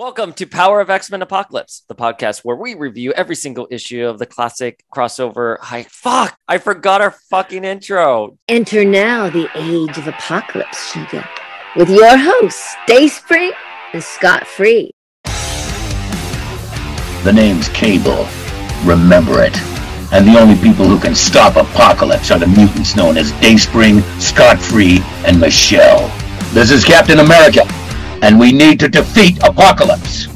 Welcome to Power of X Men Apocalypse, the podcast where we review every single issue of the classic crossover. Hi, fuck! I forgot our fucking intro. Enter now the age of apocalypse, Shiga, with your hosts, Dayspring and Scott Free. The name's Cable. Remember it. And the only people who can stop Apocalypse are the mutants known as Dayspring, Scott Free, and Michelle. This is Captain America, and we need to defeat Apocalypse.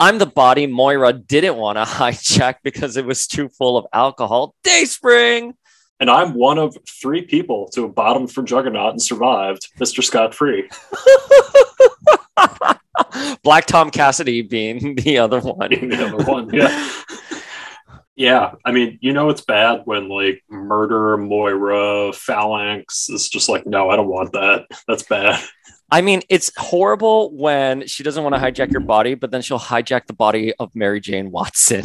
I'm the body Moira didn't want to hijack because it was too full of alcohol. Dayspring! And I'm one of three people to have bottomed for Juggernaut and survived, Mr. Scott Free. Black Tom Cassidy being the other one. the other one, yeah. Yeah, I mean, you know it's bad when like murder Moira Phalanx is just like, no, I don't want that. That's bad. I mean, it's horrible when she doesn't want to hijack your body, but then she'll hijack the body of Mary Jane Watson.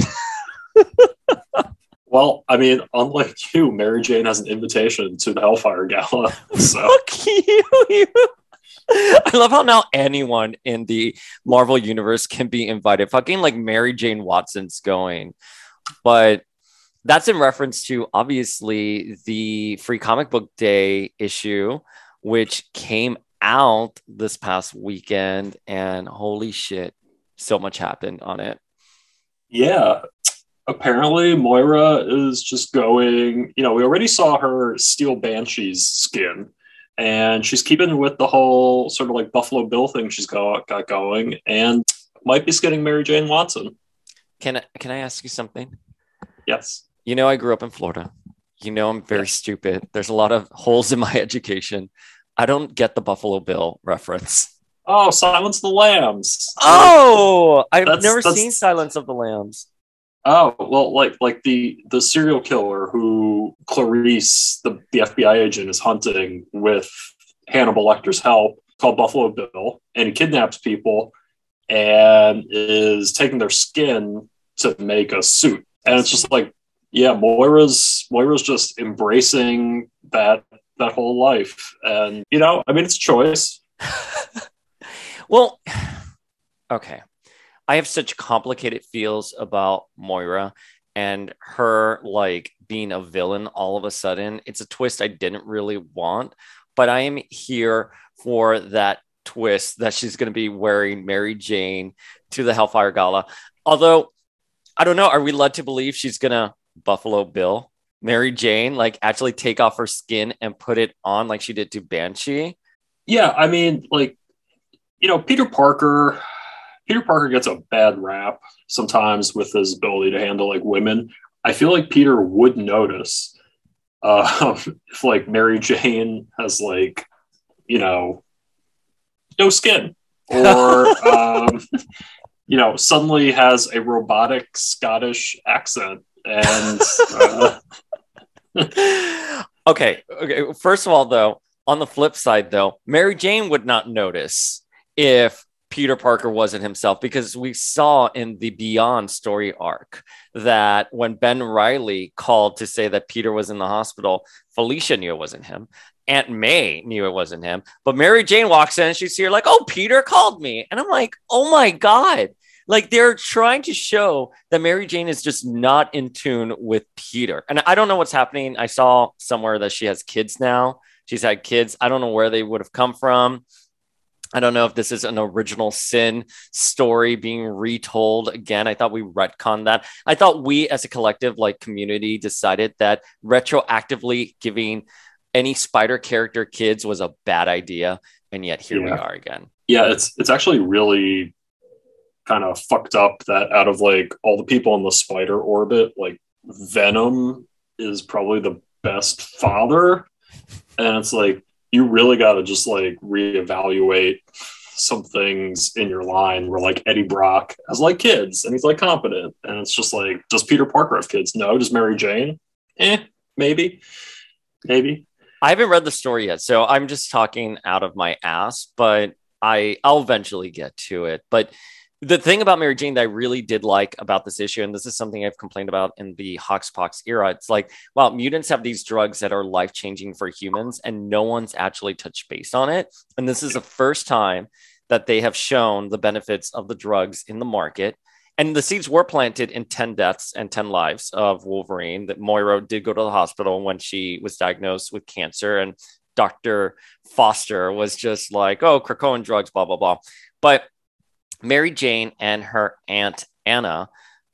Well, I mean, unlike you, Mary Jane has an invitation to the Hellfire Gala. So Fuck you, you. I love how now anyone in the Marvel universe can be invited. Fucking like Mary Jane Watson's going. But that's in reference to obviously the free comic book day issue, which came out this past weekend. And holy shit, so much happened on it. yeah, apparently Moira is just going. You know, we already saw her steal Banshee's skin, and she's keeping with the whole sort of like Buffalo Bill thing she's got got going, and might be skinning Mary Jane Watson. Can I, can I ask you something? Yes. You know, I grew up in Florida. You know, I'm very stupid. There's a lot of holes in my education. I don't get the Buffalo Bill reference. Oh, Silence the Lambs. Oh, I've That's- never that's- seen Silence of the Lambs. Oh well, like like the the serial killer who Clarice, the the FBI agent, is hunting with Hannibal Lecter's help, called Buffalo Bill, and he kidnaps people and is taking their skin to make a suit. And it's just like, yeah, Moira's Moira's just embracing that that whole life, and you know, I mean, it's choice. Well, okay. I have such complicated feels about Moira and her like being a villain all of a sudden. It's a twist I didn't really want, but I am here for that twist that she's going to be wearing Mary Jane to the Hellfire Gala. Although, I don't know, are we led to believe she's going to Buffalo Bill Mary Jane, like actually take off her skin and put it on like she did to Banshee? Yeah, I mean, like, you know, Peter Parker. Peter Parker gets a bad rap sometimes with his ability to handle like women. I feel like Peter would notice uh, if like Mary Jane has like, you know, no skin, or um, you know, suddenly has a robotic Scottish accent, and uh, okay. Okay. First of all, though, on the flip side, though, Mary Jane would not notice if Peter Parker wasn't himself because we saw in the Beyond story arc that when Ben Riley called to say that Peter was in the hospital, Felicia knew it wasn't him. Aunt May knew it wasn't him. But Mary Jane walks in and she's here like, oh, Peter called me. And I'm like, oh my God. Like they're trying to show that Mary Jane is just not in tune with Peter. And I don't know what's happening. I saw somewhere that she has kids now. She's had kids. I don't know where they would have come from. I don't know if this is an original sin story being retold again. I thought we retconned that. I thought we as a collective, like community, decided that retroactively giving any spider character kids was a bad idea. And yet here we are again. yeah, it's it's actually really kind of fucked up that out of like all the people in the spider orbit, like Venom is probably the best father. And it's like you really gotta just like reevaluate some things in your line where like Eddie Brock has like kids and he's like competent. And it's just like, does Peter Parker have kids? No. Does Mary Jane? Eh, maybe. Maybe. I haven't read the story yet, so I'm just talking out of my ass. But I I'll eventually get to it. But the thing about Mary Jane that I really did like about this issue, and this is something I've complained about in the Hoxpox era, it's like, wow, mutants have these drugs that are life changing for humans, and no one's actually touched base on it. And this is the first time that they have shown the benefits of the drugs in the market. And the seeds were planted in 10 deaths and 10 lives of Wolverine. That Moira did go to the hospital when she was diagnosed with cancer, and Dr. Foster was just like, oh, Krakoan drugs, blah, blah, blah. But Mary Jane and her aunt Anna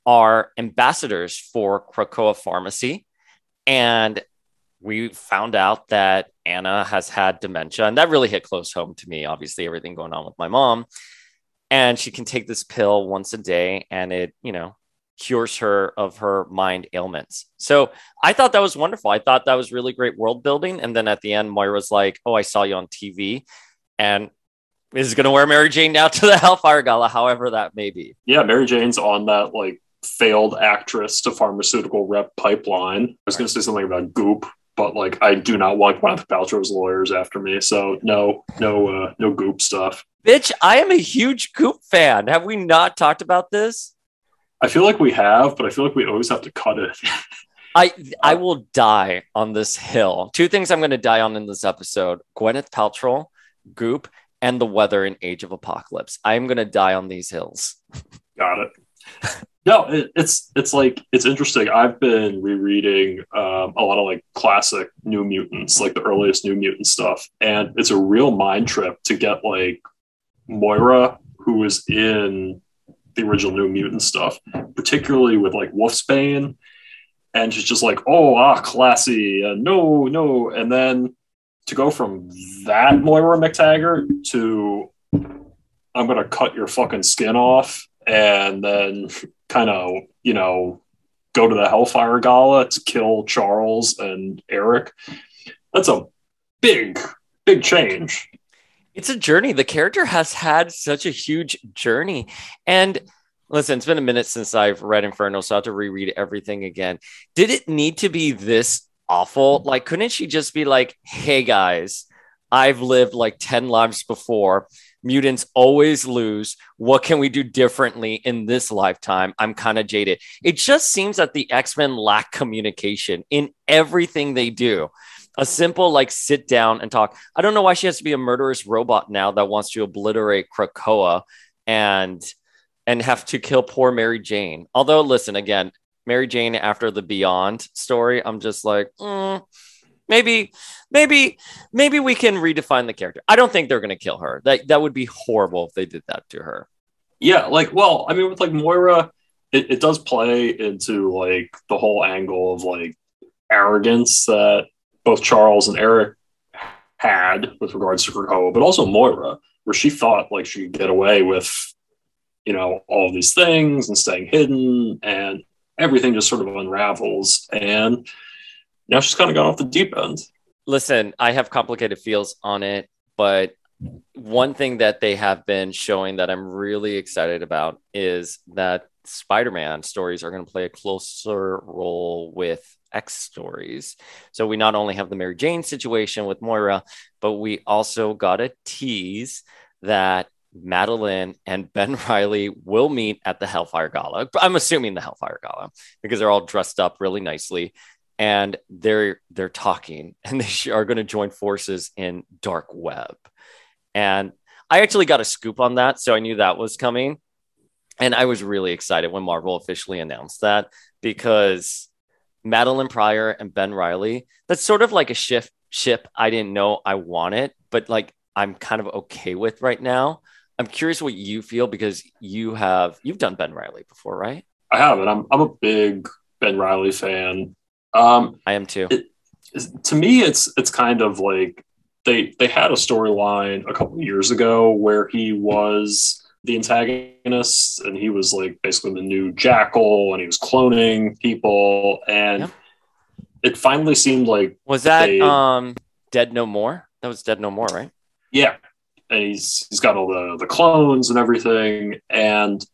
are ambassadors for Krakoa Pharmacy. And we found out that Anna has had dementia. And that really hit close home to me, obviously, everything going on with my mom. And she can take this pill once a day and it, you know, cures her of her mind ailments. So I thought that was wonderful. I thought that was really great world building. And then at the end, Moira's like, Oh, I saw you on TV. And is going to wear Mary Jane now to the Hellfire Gala, however that may be. Yeah, Mary Jane's on that like failed actress to pharmaceutical rep pipeline. I was going to say something about Goop, but like I do not want Gwyneth Paltrow's lawyers after me, so no, no, uh, no Goop stuff. Bitch, I am a huge Goop fan. Have we not talked about this? I feel like we have, but I feel like we always have to cut it. I I will die on this hill. Two things I'm going to die on in this episode: Gwyneth Paltrow, Goop, and the weather in Age of Apocalypse. I'm going to die on these hills. Got it. No, it, it's it's like it's interesting. I've been rereading um, a lot of like classic New Mutants, like the earliest New Mutant stuff, and it's a real mind trip to get like Moira, who was in the original New Mutant stuff, particularly with like Wolfsbane, and she's just like, oh ah, classy, uh, no, no, and then to go from that Moira McTaggart to I'm gonna cut your fucking skin off and then kind of you know go to the Hellfire Gala to kill Charles and Eric. That's a big big change. It's a journey. The character has had such a huge journey and. Listen, it's been a minute since I've read Inferno, so I have to reread everything again. Did it need to be this awful. Like, couldn't she just be like, hey guys, I've lived like 10 lives before. Mutants always lose. What can we do differently in this lifetime? I'm kind of jaded. It just seems that the X Men lack communication in everything they do. A simple, like, sit down and talk. I don't know why she has to be a murderous robot now that wants to obliterate Krakoa and and have to kill poor Mary Jane. Although, listen, again, Mary Jane after the Beyond story, I'm just like, mm, maybe, maybe, maybe we can redefine the character. I don't think they're going to kill her. That that would be horrible if they did that to her. Yeah, like, well, I mean, with like Moira, it, it does play into like the whole angle of like arrogance that both Charles and Eric had with regards to Krakoa, but also Moira, where she thought like she could get away with, you know, all these things and staying hidden. And everything just sort of unravels. And now she's kind of gone off the deep end. Listen, I have complicated feels on it, but one thing that they have been showing that I'm really excited about is that Spider-Man stories are going to play a closer role with X stories. So we not only have the Mary Jane situation with Moira, but we also got a tease that Madelyne and Ben Riley will meet at the Hellfire Gala. I'm assuming the Hellfire Gala because they're all dressed up really nicely and they're they're talking and they are going to join forces in Dark Web. And I actually got a scoop on that, so I knew that was coming. And I was really excited when Marvel officially announced that because Madelyne Pryor and Ben Riley, that's sort of like a shift ship I didn't know I wanted, but like I'm kind of okay with right now. I'm curious what you feel because you have you've done Ben Riley before, right? I have, and I'm I'm a big Ben Riley fan. Um, I am too. It, to me, it's it's kind of like they they had a storyline a couple years ago where he was the antagonist and he was like basically the new jackal and he was cloning people and yep. it finally seemed like was that they, um dead no more that was dead no more right yeah and he's he's got all the the clones and everything and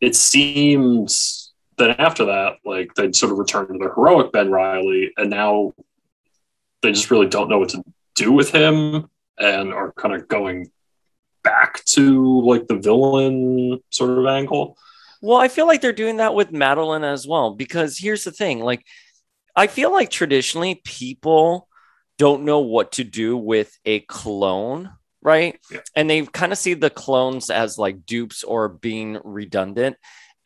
it seems that after that like they'd sort of returned to the heroic ben riley and now they just really don't know what to do with him and are kind of going back to like the villain sort of angle. Well, I feel like they're doing that with Madelyne as well because here's the thing, like I feel like traditionally people don't know what to do with a clone, right? Yeah. And they kind of see the clones as like dupes or being redundant.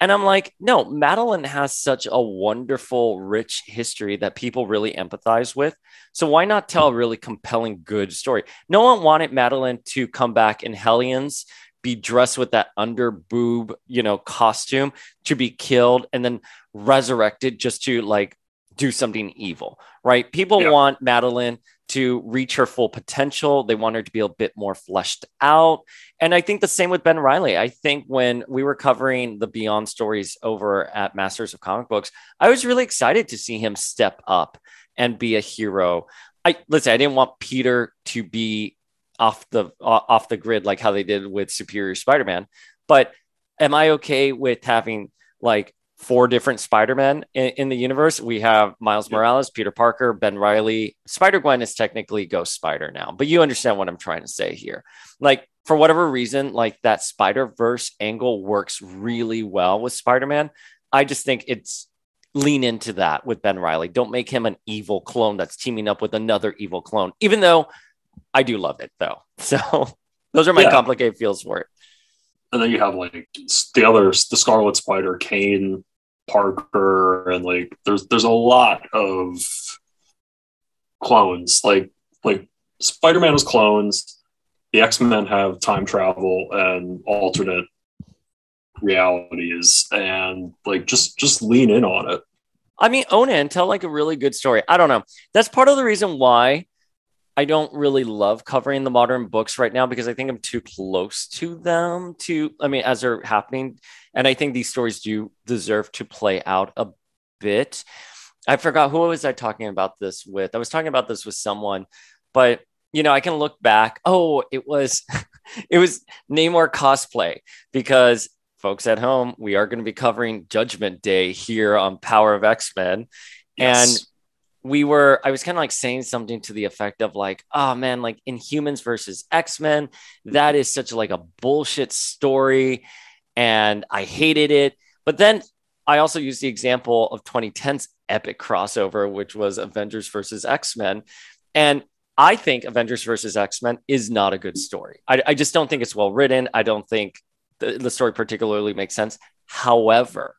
And I'm like, no, Madelyne has such a wonderful, rich history that people really empathize with. So why not tell a really compelling, good story? No one wanted Madelyne to come back in Hellions, be dressed with that under boob, you know, costume to be killed and then resurrected just to like do something evil, right? People Yeah. want Madelyne to reach her full potential. They want her to be a bit more fleshed out. And I think the same with Ben Riley. I think when we were covering the Beyond stories over at Masters of Comic Books, I was really excited to see him step up and be a hero. I listen, I didn't want Peter to be off the off the grid like how they did with Superior Spider-Man, but am I okay with having like four different Spider-Men in, in the universe? We have Miles. Morales, Peter Parker, Ben Riley. Spider-Gwen is technically Ghost Spider now, but you understand what I'm trying to say here. Like for whatever reason, like that Spider-Verse angle works really well with Spider-Man. I just think it's lean into that with Ben Riley. Don't make him an evil clone that's teaming up with another evil clone, even though I do love it though. So those are my Yeah. complicated feels for it. And then you have like the others, the Scarlet Spider, Kaine, Parker, and like there's there's a lot of clones. Like like Spider Man has clones. The X Men have time travel and alternate realities, and like just just lean in on it. I mean, own it and tell like a really good story. I don't know. That's part of the reason why I don't really love covering the modern books right now because I think I'm too close to them to, I mean, as they're happening. And I think these stories do deserve to play out a bit. I forgot who was I talking about this with. I was talking about this with someone, but you know, I can look back. Oh, it was it was Namor cosplay because folks at home, we are going to be covering Judgment Day here on Power of X-Men. And we were, I was kind of like saying something to the effect of like, oh man, like Inhumans versus X-Men, that is such like a bullshit story. And I hated it. But then I also used the example of 2010's epic crossover, which was Avengers versus X-Men. And I think Avengers versus X Men is not a good story. I, I, just don't think it's well written. I don't think the, the story particularly makes sense. However,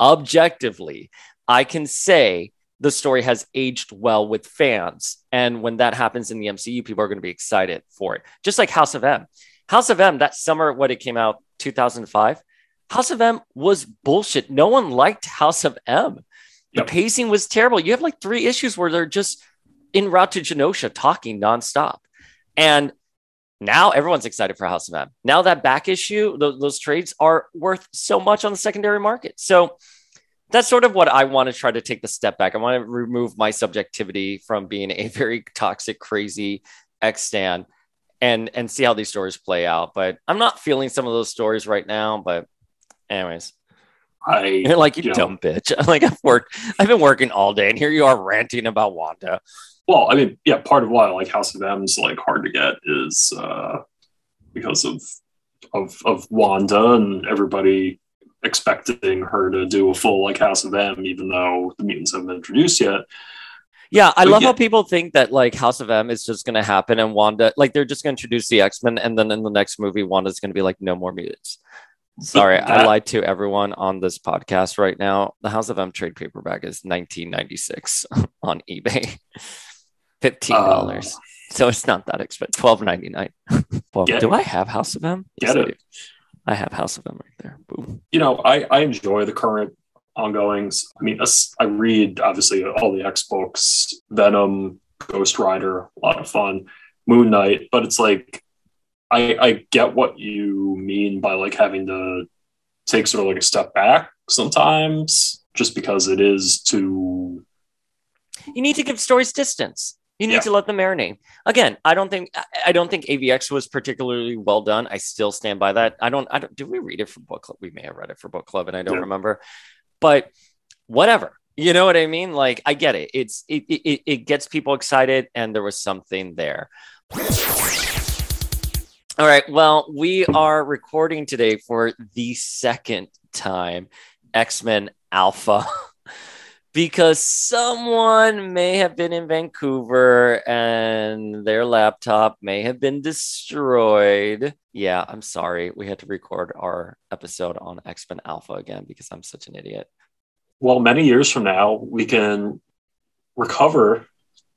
objectively, I can say the story has aged well with fans. And when that happens in the MCU, people are going to be excited for it. Just like House of M. House of M, that summer, what it came out, 2005, House of M was bullshit. No one liked House of M. The Yep. pacing was terrible. You have like three issues where they're just en route to Genosha talking nonstop. And now everyone's excited for House of M. Now that back issue, those, those trades are worth so much on the secondary market. So that's sort of what I want to try to take the step back. I want to remove my subjectivity from being a very toxic, crazy X stand and and see how these stories play out. But I'm not feeling some of those stories right now. But anyways, I you're like you Yeah. dumb bitch. like I've worked, I've been working all day, and here you are ranting about Wanda. well, I mean, yeah, part of why like House of M's like hard to get is uh because of of of Wanda and everybody expecting her to do a full like House of M, even though the mutants haven't been introduced yet. Yeah, I But love yeah. how people think that like House of M is just going to happen and Wanda, like they're just going to introduce the X Men, and then in the next movie, Wanda's going to be like, no more mutants. Sorry, I lied to everyone on this podcast right now. The House of M trade paperback is 1996 on eBay, fifteen dollars. Uh, so it's not that expensive. Twelve ninety nine. well, Get do it. I have House of M? Get I it. Do. I have House of M right there. Boom. you know, I, I enjoy the current ongoings. I mean, I read obviously all the X books, Venom, Ghost Rider, a lot of fun, Moon Knight, but it's like I, I get what you mean by like having to take sort of like a step back sometimes, just because it is too you need to give stories distance. You need Yeah. to let them marinate. Again, I don't think I- don't think AVX was particularly well done. I still stand by that. I don't I don't did we read it for book club? We may have read it for book club and I don't Yeah. remember. But whatever. You know what I mean? Like I get it. It's it, it it gets people excited and there was something there. All right. Well, we are recording today for the second time X Men Alpha because someone may have been in Vancouver and their laptop may have been destroyed. Yeah, I'm sorry. We had to record our episode on X Men Alpha again because I'm such an idiot. Well, many years from now, we can recover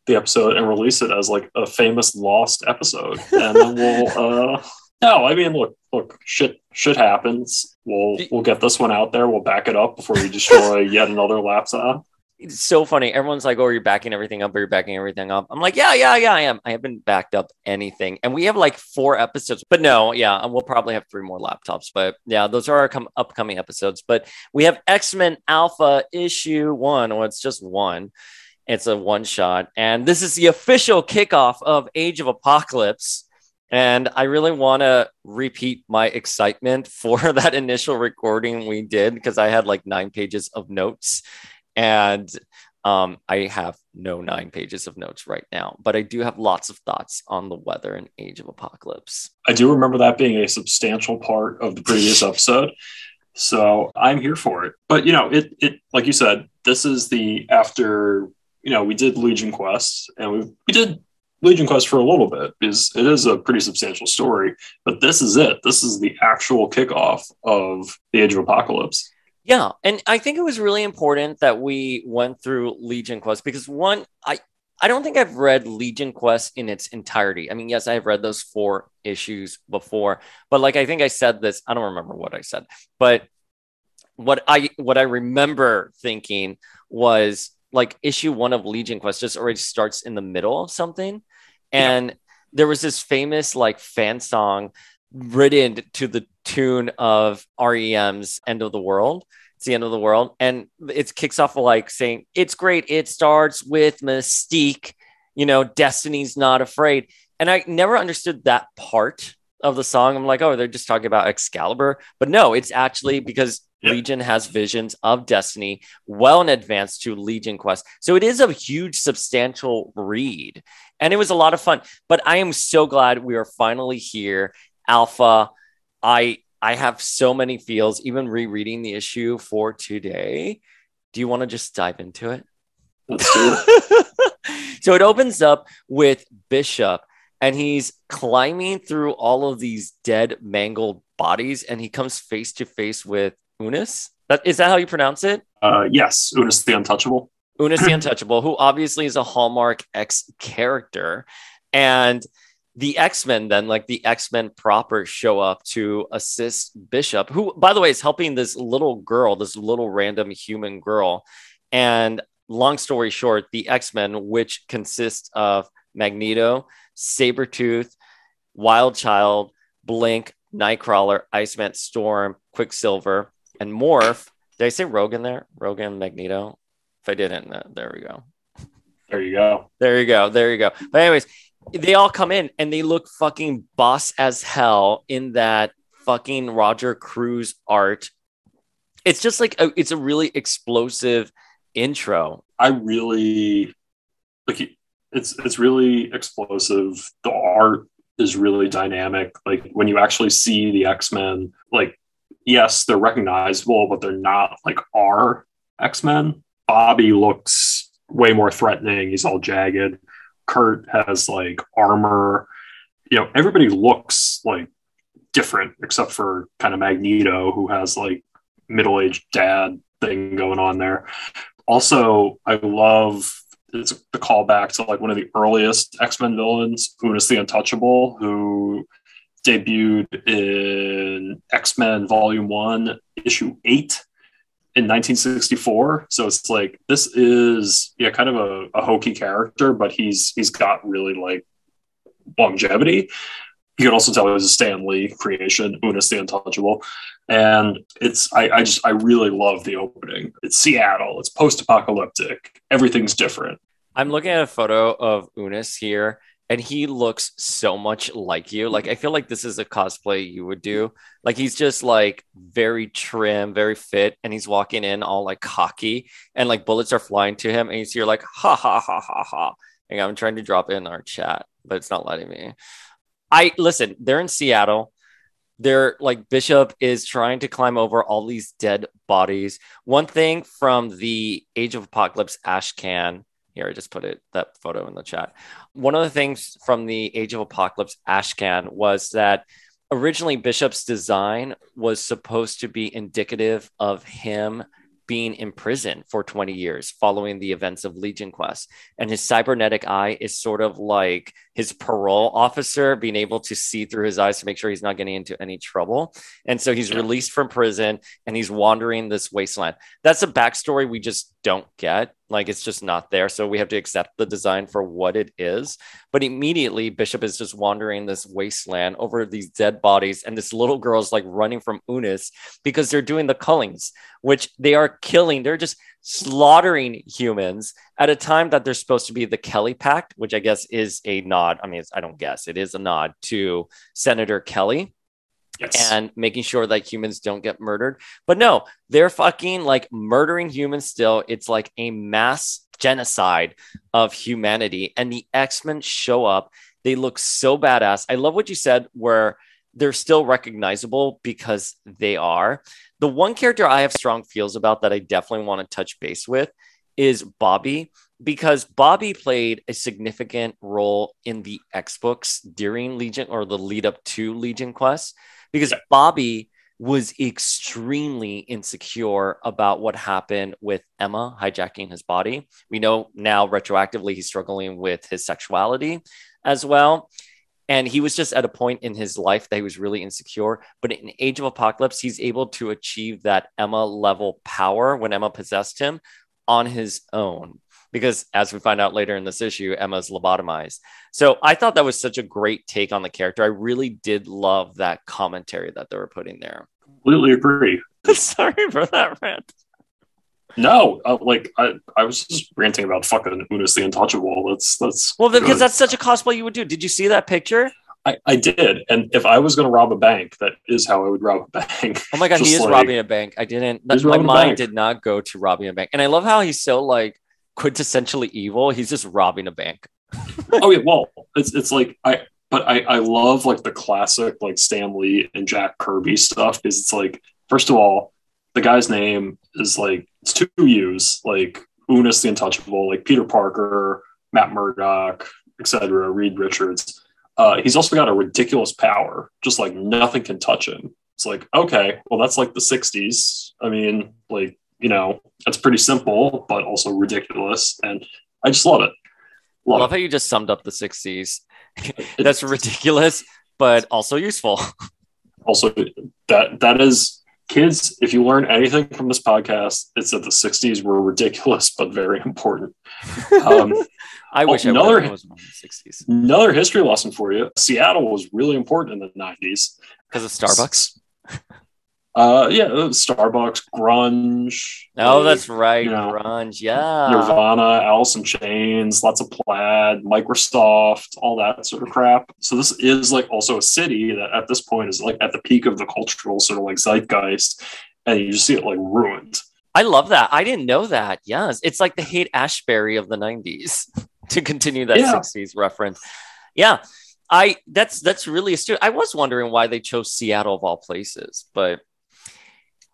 the episode and release it as like a famous lost episode, and then we'll. uh No, I mean, look, look, shit, shit happens. We'll we'll get this one out there. We'll back it up before we destroy yet another laptop. It's so funny. Everyone's like, "Oh, you're backing everything up. Or you're backing everything up." I'm like, "Yeah, yeah, yeah, I am. I haven't backed up anything." And we have like four episodes, but no, yeah, uh, we'll probably have three more laptops. But yeah, those are our com- upcoming episodes. But we have X Men Alpha issue one. Well, it's just one. It's a one shot, and this is the official kickoff of Age of Apocalypse. And I really want to repeat my excitement for that initial recording we did because I had like nine pages of notes and um, I have no nine pages of notes right now, but I do have lots of thoughts on the weather and age of apocalypse. I do remember that being a substantial part of the previous episode. So I'm here for it. But you know, it it like you said, this is the after you know we did Legion Quest and we we did Legion Quest for a little bit because it is a pretty substantial story. But this is it. This is the actual kickoff of the Age of Apocalypse. Yeah, and I think it was really important that we went through Legion Quest because one, I I don't think I've read Legion Quest in its entirety. I mean, yes, I've read those four issues before, but like I think I said this, I don't remember what I said, but what I what I remember thinking was like issue one of Legion Quest just already starts in the middle of something, and yeah. there was this famous like fan song written to the tune of REM's End of the World. It's the end of the world. And it kicks off like saying, It's great. It starts with Mystique. You know, Destiny's not afraid. And I never understood that part of the song. I'm like, oh, they're just talking about Excalibur. But no, it's actually because yeah. Legion has visions of Destiny well in advance to Legion Quest. So it is a huge, substantial read. And it was a lot of fun. But I am so glad we are finally here alpha. I I have so many feels, even rereading the issue for today. Do you want to just dive into it? so it opens up with Bishop and he's climbing through all of these dead, mangled bodies, and he comes face to face with Unis. That is that how you pronounce it? Uh, yes, Unis the Untouchable. Unus the Untouchable, who obviously is a Hallmark X character, and the X-Men then like the X-Men proper show up to assist Bishop who by the way is helping this little girl this little random human girl. And long story short the X-Men which consists of Magneto Sabretooth Wild Child Blink Nightcrawler Iceman Storm Quicksilver and Morph. Did I say Rogue in there? Rogan Magneto? If I didn't uh, there we go. There you go. There you go. There you go. But anyways they all come in and they look fucking boss as hell in that fucking Roger Cruz art. It's just like a, it's a really explosive intro. I really like it's it's really explosive. The art is really dynamic. Like when you actually see the X-Men, like yes, they're recognizable, but they're not like our X-Men. Bobby looks way more threatening. He's all jagged. Kurt has like armor. You know, everybody looks like different except for kind of Magneto, who has like middle aged dad thing going on there. Also, I love it's the callback to like one of the earliest X Men villains, Unus the Untouchable, who debuted in X Men Volume One, Issue Eight in 1964. So it's like this is yeah, kind of a, a hokey character, but he's he's got really like longevity. You can also tell he's a Stan Lee creation, Unus the Untouchable. And it's I, I just I really love the opening. It's Seattle, it's post-apocalyptic, everything's different. I'm looking at a photo of Unus here and he looks so much like you. Like I feel like this is a cosplay you would do. Like he's just like very trim, very fit, and he's walking in all like cocky, and like bullets are flying to him, and you see you're like ha ha ha ha ha. And I'm trying to drop in our chat, but it's not letting me. I listen, they're in Seattle. They're like Bishop is trying to climb over all these dead bodies. One thing from the Age of Apocalypse ash can here, I just put it that photo in the chat. One of the things from the Age of Apocalypse Ashcan was that originally Bishop's design was supposed to be indicative of him being in prison for 20 years following the events of Legion Quest. And his cybernetic eye is sort of like his parole officer being able to see through his eyes to make sure he's not getting into any trouble. And so he's released from prison and he's wandering this wasteland. That's a backstory we just don't get. Like it's just not there. So we have to accept the design for what it is. But immediately, Bishop is just wandering this wasteland over these dead bodies. And this little girl is like running from Unis because they're doing the cullings, which they are killing. They're just slaughtering humans at a time that they're supposed to be the Kelly Pact, which I guess is a nod. I mean, I don't guess it is a nod to Senator Kelly Yes. and making sure that humans don't get murdered. But no, they're fucking like murdering humans still. It's like a mass genocide of humanity. And the X Men show up. They look so badass. I love what you said, where they're still recognizable because they are. The one character I have strong feels about that I definitely want to touch base with is Bobby because Bobby played a significant role in the X books during Legion or the lead up to Legion Quest because Bobby was extremely insecure about what happened with Emma hijacking his body. We know now retroactively he's struggling with his sexuality as well. And he was just at a point in his life that he was really insecure. But in Age of Apocalypse, he's able to achieve that Emma level power when Emma possessed him on his own because as we find out later in this issue, Emma's lobotomized. So I thought that was such a great take on the character. I really did love that commentary that they were putting there. Completely agree. Sorry for that rant. No, uh, like I, I was just ranting about fucking Unus the Untouchable. That's that's well because that's such a cosplay you would do. Did you see that picture? I, I did, and if I was going to rob a bank, that is how I would rob a bank. Oh my god, he is like, robbing a bank. I didn't. my mind did not go to robbing a bank, and I love how he's so like quintessentially evil. He's just robbing a bank. oh yeah, well, it's it's like I but I I love like the classic like Stan Lee and Jack Kirby stuff because it's like first of all the guy's name is like it's two U's like Unus the Untouchable, like Peter Parker, Matt Murdock, etc. Reed Richards. Uh, he's also got a ridiculous power, just like nothing can touch him. It's like okay, well that's like the '60s. I mean, like you know, that's pretty simple, but also ridiculous. And I just love it. Love, I love it. how you just summed up the 60s. that's ridiculous, but also useful. Also, that that is kids, if you learn anything from this podcast, it's that the 60s were ridiculous but very important. Um, I wish another, I was in the 60s. Another history lesson for you. Seattle was really important in the 90s. Because of Starbucks? Uh, yeah, uh, Starbucks, grunge. Oh, that's right, you know, grunge. Yeah, Nirvana, Alice in Chains, lots of plaid, Microsoft, all that sort of crap. So this is like also a city that at this point is like at the peak of the cultural sort of like zeitgeist, and you just see it like ruined. I love that. I didn't know that. Yes, it's like the Haight-Ashbury of the '90s. to continue that yeah. '60s reference, yeah. I that's that's really astute. I was wondering why they chose Seattle of all places, but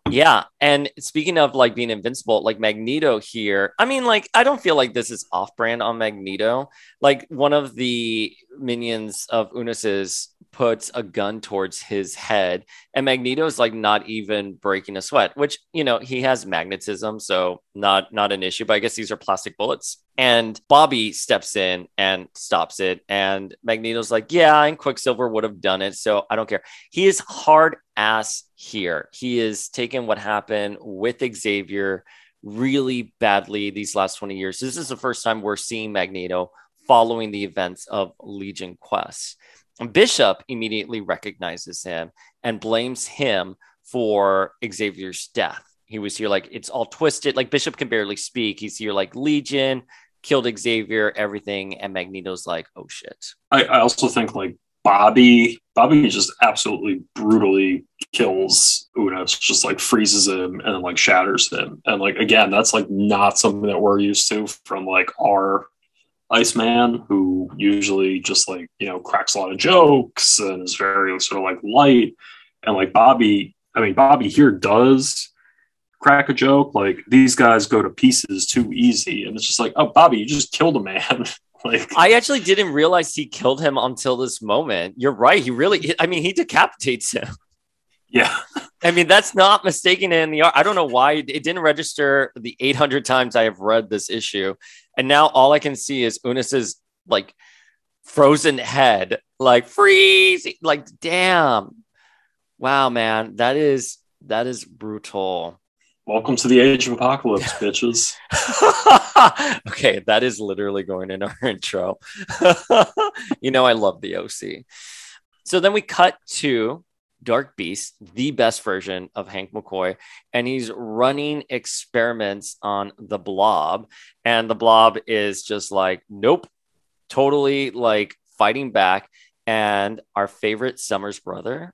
yeah. And speaking of like being invincible, like Magneto here, I mean, like, I don't feel like this is off brand on Magneto. Like, one of the minions of Unus's puts a gun towards his head, and Magneto's like not even breaking a sweat, which, you know, he has magnetism. So, not, not an issue, but I guess these are plastic bullets. And Bobby steps in and stops it. And Magneto's like, Yeah, and Quicksilver would have done it. So I don't care. He is hard ass here. He is taken what happened with Xavier really badly these last 20 years. This is the first time we're seeing Magneto following the events of Legion Quest. Bishop immediately recognizes him and blames him for Xavier's death. He was here like it's all twisted. Like Bishop can barely speak. He's here like Legion killed Xavier, everything, and Magneto's like, oh shit. I, I also think like Bobby, Bobby just absolutely brutally kills Unus, just like freezes him and then like shatters him. And like again, that's like not something that we're used to from like our Iceman, who usually just like, you know, cracks a lot of jokes and is very sort of like light. And like Bobby, I mean, Bobby here does crack a joke. Like these guys go to pieces too easy. And it's just like, oh, Bobby, you just killed a man. like, I actually didn't realize he killed him until this moment. You're right. He really, I mean, he decapitates him. yeah. I mean, that's not mistaken in the art. I don't know why it didn't register the 800 times I have read this issue. And now all I can see is Unis's like frozen head, like freeze, like damn. Wow, man, that is that is brutal. Welcome to the age of apocalypse, bitches. okay, that is literally going in our intro. you know, I love the OC. So then we cut to Dark Beast, the best version of Hank McCoy, and he's running experiments on the blob. And the blob is just like, nope, totally like fighting back. And our favorite Summers brother,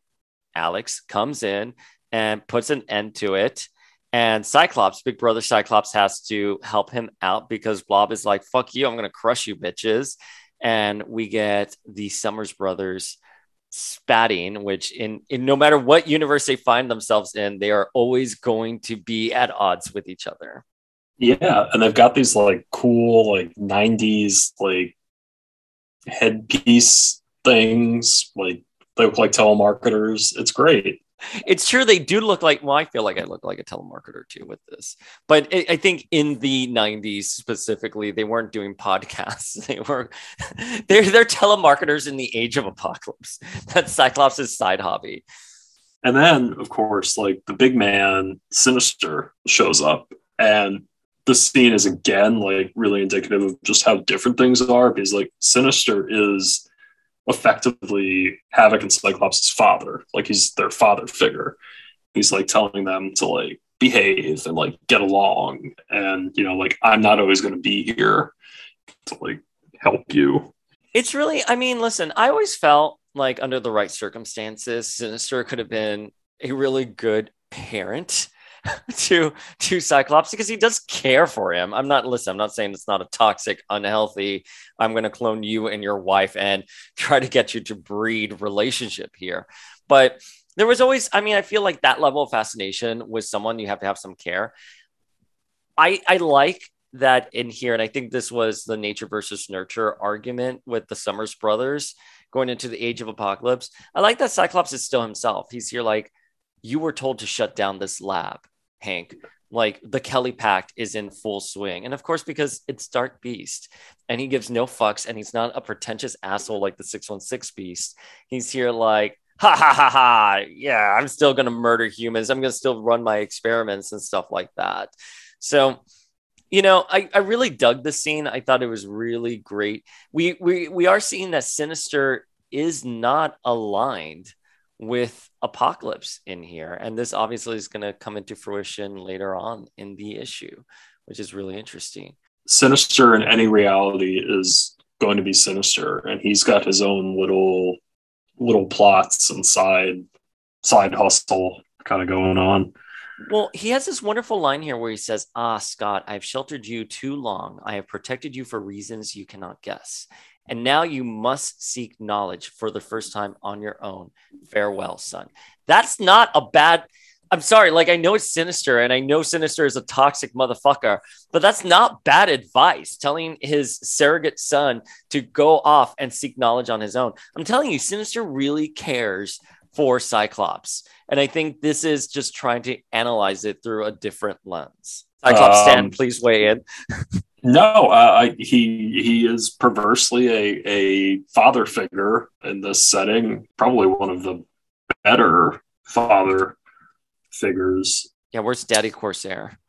Alex, comes in and puts an end to it. And Cyclops, Big Brother Cyclops, has to help him out because Blob is like, fuck you, I'm going to crush you, bitches. And we get the Summers brothers spatting, which in, in no matter what universe they find themselves in, they are always going to be at odds with each other. Yeah, and they've got these like cool like 90s like headpiece things, like they look like telemarketers. It's great it's true they do look like well i feel like i look like a telemarketer too with this but I, think in the 90s specifically they weren't doing podcasts. They were they're, they're telemarketers in the age of apocalypse. That's cyclops' side hobby. And then of course like the big man sinister shows up and the scene is again like really indicative of just how different things are because like sinister is effectively Havoc and Cyclops' father. Like he's their father figure. He's like telling them to like behave and like get along. And, you know, like I'm not always going to be here to like help you. It's really, I mean, listen, I always felt like under the right circumstances, Sinister could have been a really good parent to to Cyclops because he does care for him. I'm not listen, I'm not saying it's not a toxic, unhealthy, I'm going to clone you and your wife and try to get you to breed relationship here. But there was always, I mean, I feel like that level of fascination with someone you have to have some care. I I like that in here, and I think this was the nature versus nurture argument with the Summers brothers going into the age of apocalypse. I like that Cyclops is still himself. He's here like, you were told to shut down this lab. Hank. Like the Kelly Pact is in full swing. And of course, because it's Dark Beast and he gives no fucks and he's not a pretentious asshole like the 616 Beast. He's here like, ha ha ha ha. Yeah, I'm still going to murder humans. I'm going to still run my experiments and stuff like that. So, you know, I, I really dug the scene. I thought it was really great. We, we, we are seeing that Sinister is not aligned with apocalypse in here and this obviously is going to come into fruition later on in the issue which is really interesting sinister in any reality is going to be sinister and he's got his own little little plots and side side hustle kind of going on well, he has this wonderful line here where he says, Ah, Scott, I've sheltered you too long. I have protected you for reasons you cannot guess. And now you must seek knowledge for the first time on your own. Farewell, son. That's not a bad. I'm sorry, like I know it's sinister and I know sinister is a toxic motherfucker, but that's not bad advice telling his surrogate son to go off and seek knowledge on his own. I'm telling you, sinister really cares for Cyclops. And I think this is just trying to analyze it through a different lens. Cyclops um, Stan, please weigh in. No, uh, he he is perversely a a father figure in this setting. Probably one of the better father figures. Yeah, where's Daddy Corsair?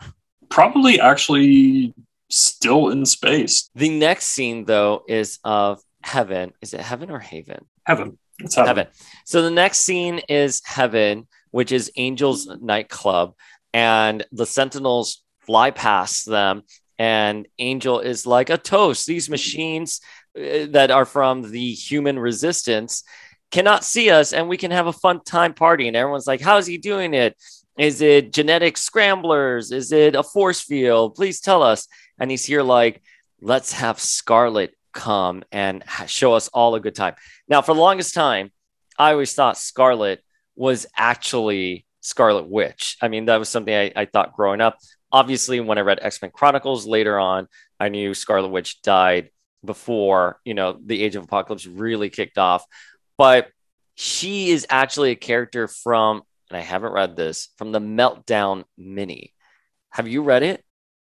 Probably actually still in space. The next scene though is of heaven. Is it heaven or haven? Heaven. It's heaven. heaven. So the next scene is heaven, which is Angel's nightclub, and the Sentinels fly past them and Angel is like a toast. These machines uh, that are from the human resistance cannot see us, and we can have a fun time party. And everyone's like, How's he doing it? Is it genetic scramblers? Is it a force field? Please tell us. And he's here like, let's have Scarlet come and show us all a good time. Now, for the longest time, I always thought Scarlet was actually Scarlet Witch. I mean, that was something I, I thought growing up. Obviously, when I read X Men Chronicles later on, I knew Scarlet Witch died before, you know, the Age of Apocalypse really kicked off. But she is actually a character from, and I haven't read this, from the Meltdown mini. Have you read it?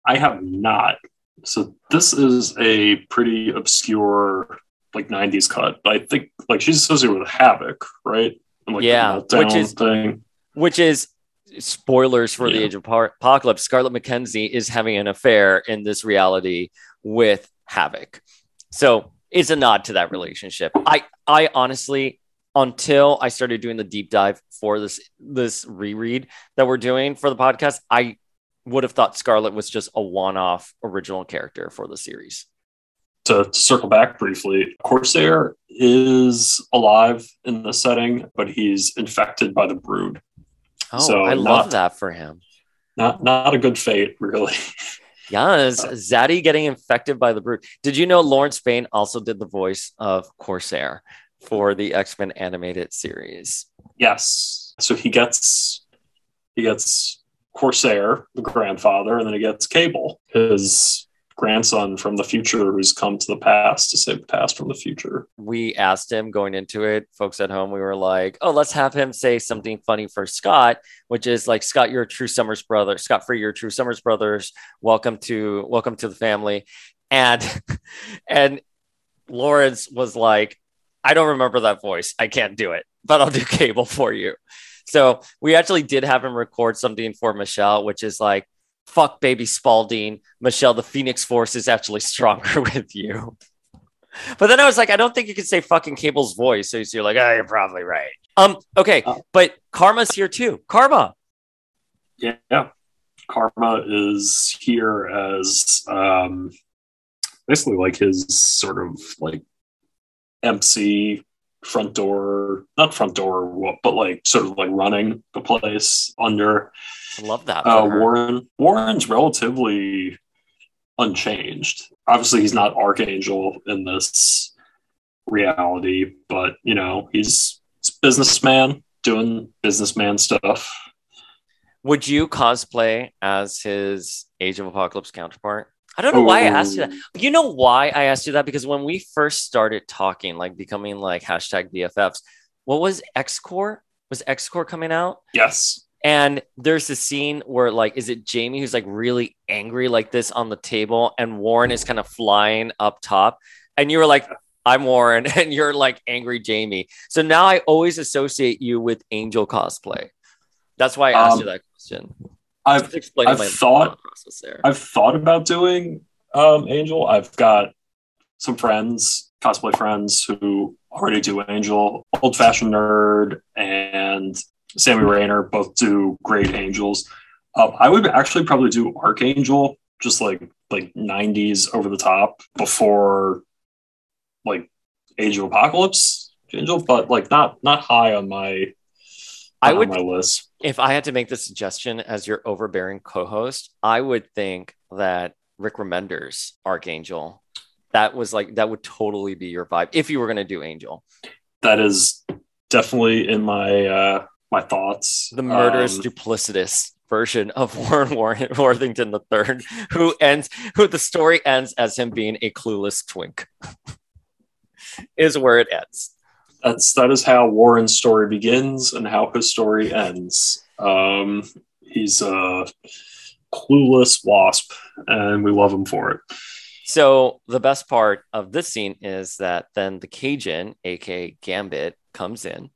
I have not. So this is a pretty obscure like 90s cut, but I think like she's associated with Havok, right? And, like, Yeah, which is- thing. which is spoilers for the age of apocalypse scarlet mckenzie is having an affair in this reality with Havok. So it's a nod to that relationship. I i honestly until i started doing the deep dive for this this reread that we're doing for the podcast i would have thought scarlet was just a one-off original character for the series. To circle back briefly, Corsair is alive in the setting, but he's infected by the brood. Oh So i love not- that for him Not not a good fate, really. Yes, uh, Zaddy getting infected by the brood. Did you know Lawrence Bayne also did the voice of Corsair for the X Men animated series? yes. So he gets he gets Corsair, the grandfather, and then he gets Cable, his grandson from the future who's come to the past to save the past from the future. We asked him going into it, folks at home, we were like, oh, let's have him say something funny for Scott, which is like, Scott, you're a true Summers brother. Scott Free, you're a true Summers brothers. Welcome to welcome to the family. And and Lawrence was like, I don't remember that voice. I can't do it, but I'll do cable for you. So we actually did have him record something for Michelle, which is like, fuck baby Spalding. Michelle, the Phoenix Force is actually stronger with you. But then I was like, I don't think you can say fucking Cable's voice. So you're like, oh, you're probably right. Um, okay, Uh. but Karma's here too. Karma. Yeah. Karma is here as um, basically like his sort of like MC front door, not front door, but like sort of like running the place under I love that. uh. Warren. Warren's relatively unchanged. Obviously, he's not Archangel in this reality, but you know, he's, he's a businessman doing businessman stuff. Would you cosplay as his Age of Apocalypse counterpart? I don't know why I asked you that. You know why I asked you that? Because when we first started talking, like becoming like hashtag BFFs, what was X-Corp? Was X-Corp coming out? Yes. And there's a scene where, like, is it Jamie who's like really angry, like this on the table, and Warren is kind of flying up top, and you were like, "I'm Warren," and you're like angry Jamie. So now I always associate you with Angel cosplay. That's why I asked Um, you that question. I've I've thought process there. I've thought about doing um, Angel. I've got some friends, cosplay friends, who already do Angel. Old fashioned nerd and Sammy Rayner both do great Angels. Um, I would actually probably do Archangel, just like like '90s over the top before like Age of Apocalypse Angel, but like not not high on my I on would- my list. if I had to make the suggestion as your overbearing co-host, I would think that Rick Remender's Archangel. That was like that would totally be your vibe if you were going to do Angel. That is definitely in my uh, my thoughts. the murderous, Um, duplicitous version of Warren Warren Worthington the third, who ends who the story ends as him being a clueless twink. is where it ends. That's that is how Warren's story begins and how his story ends. Um, he's a clueless wasp, and we love him for it. So the best part of this scene is that then the Cajun, aka Gambit, comes in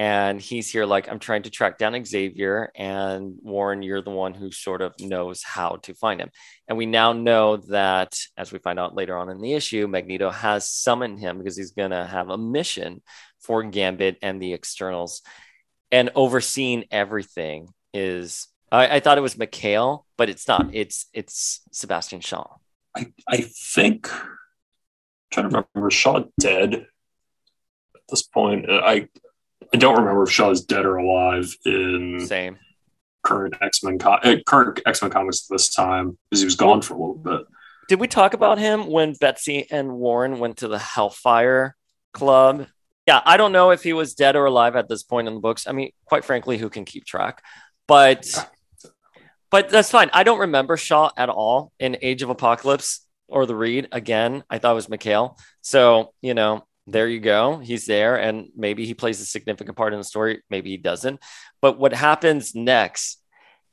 and he's here like I'm trying to track down Xavier and Warren, you're the one who sort of knows how to find him. And we now know that as we find out later on in the issue, Magneto has summoned him because he's gonna have a mission for Gambit and the externals. And overseeing everything is I, I thought it was Mikhail, but it's not. It's it's Sebastian Shaw. I I think I'm trying to remember Shaw dead at this point. Uh, I I don't remember if Shaw is dead or alive in Same. current X Men co- uh, current X Men comics at this time because he was gone for a little bit. Did we talk about him when Betsy and Warren went to the Hellfire Club? Yeah, I don't know if he was dead or alive at this point in the books. I mean, quite frankly, who can keep track? But but that's fine. I don't remember Shaw at all in Age of Apocalypse or the read. Again, I thought it was Mikhail. So, you know, there you go. He's there, and maybe he plays a significant part in the story. Maybe he doesn't. But what happens next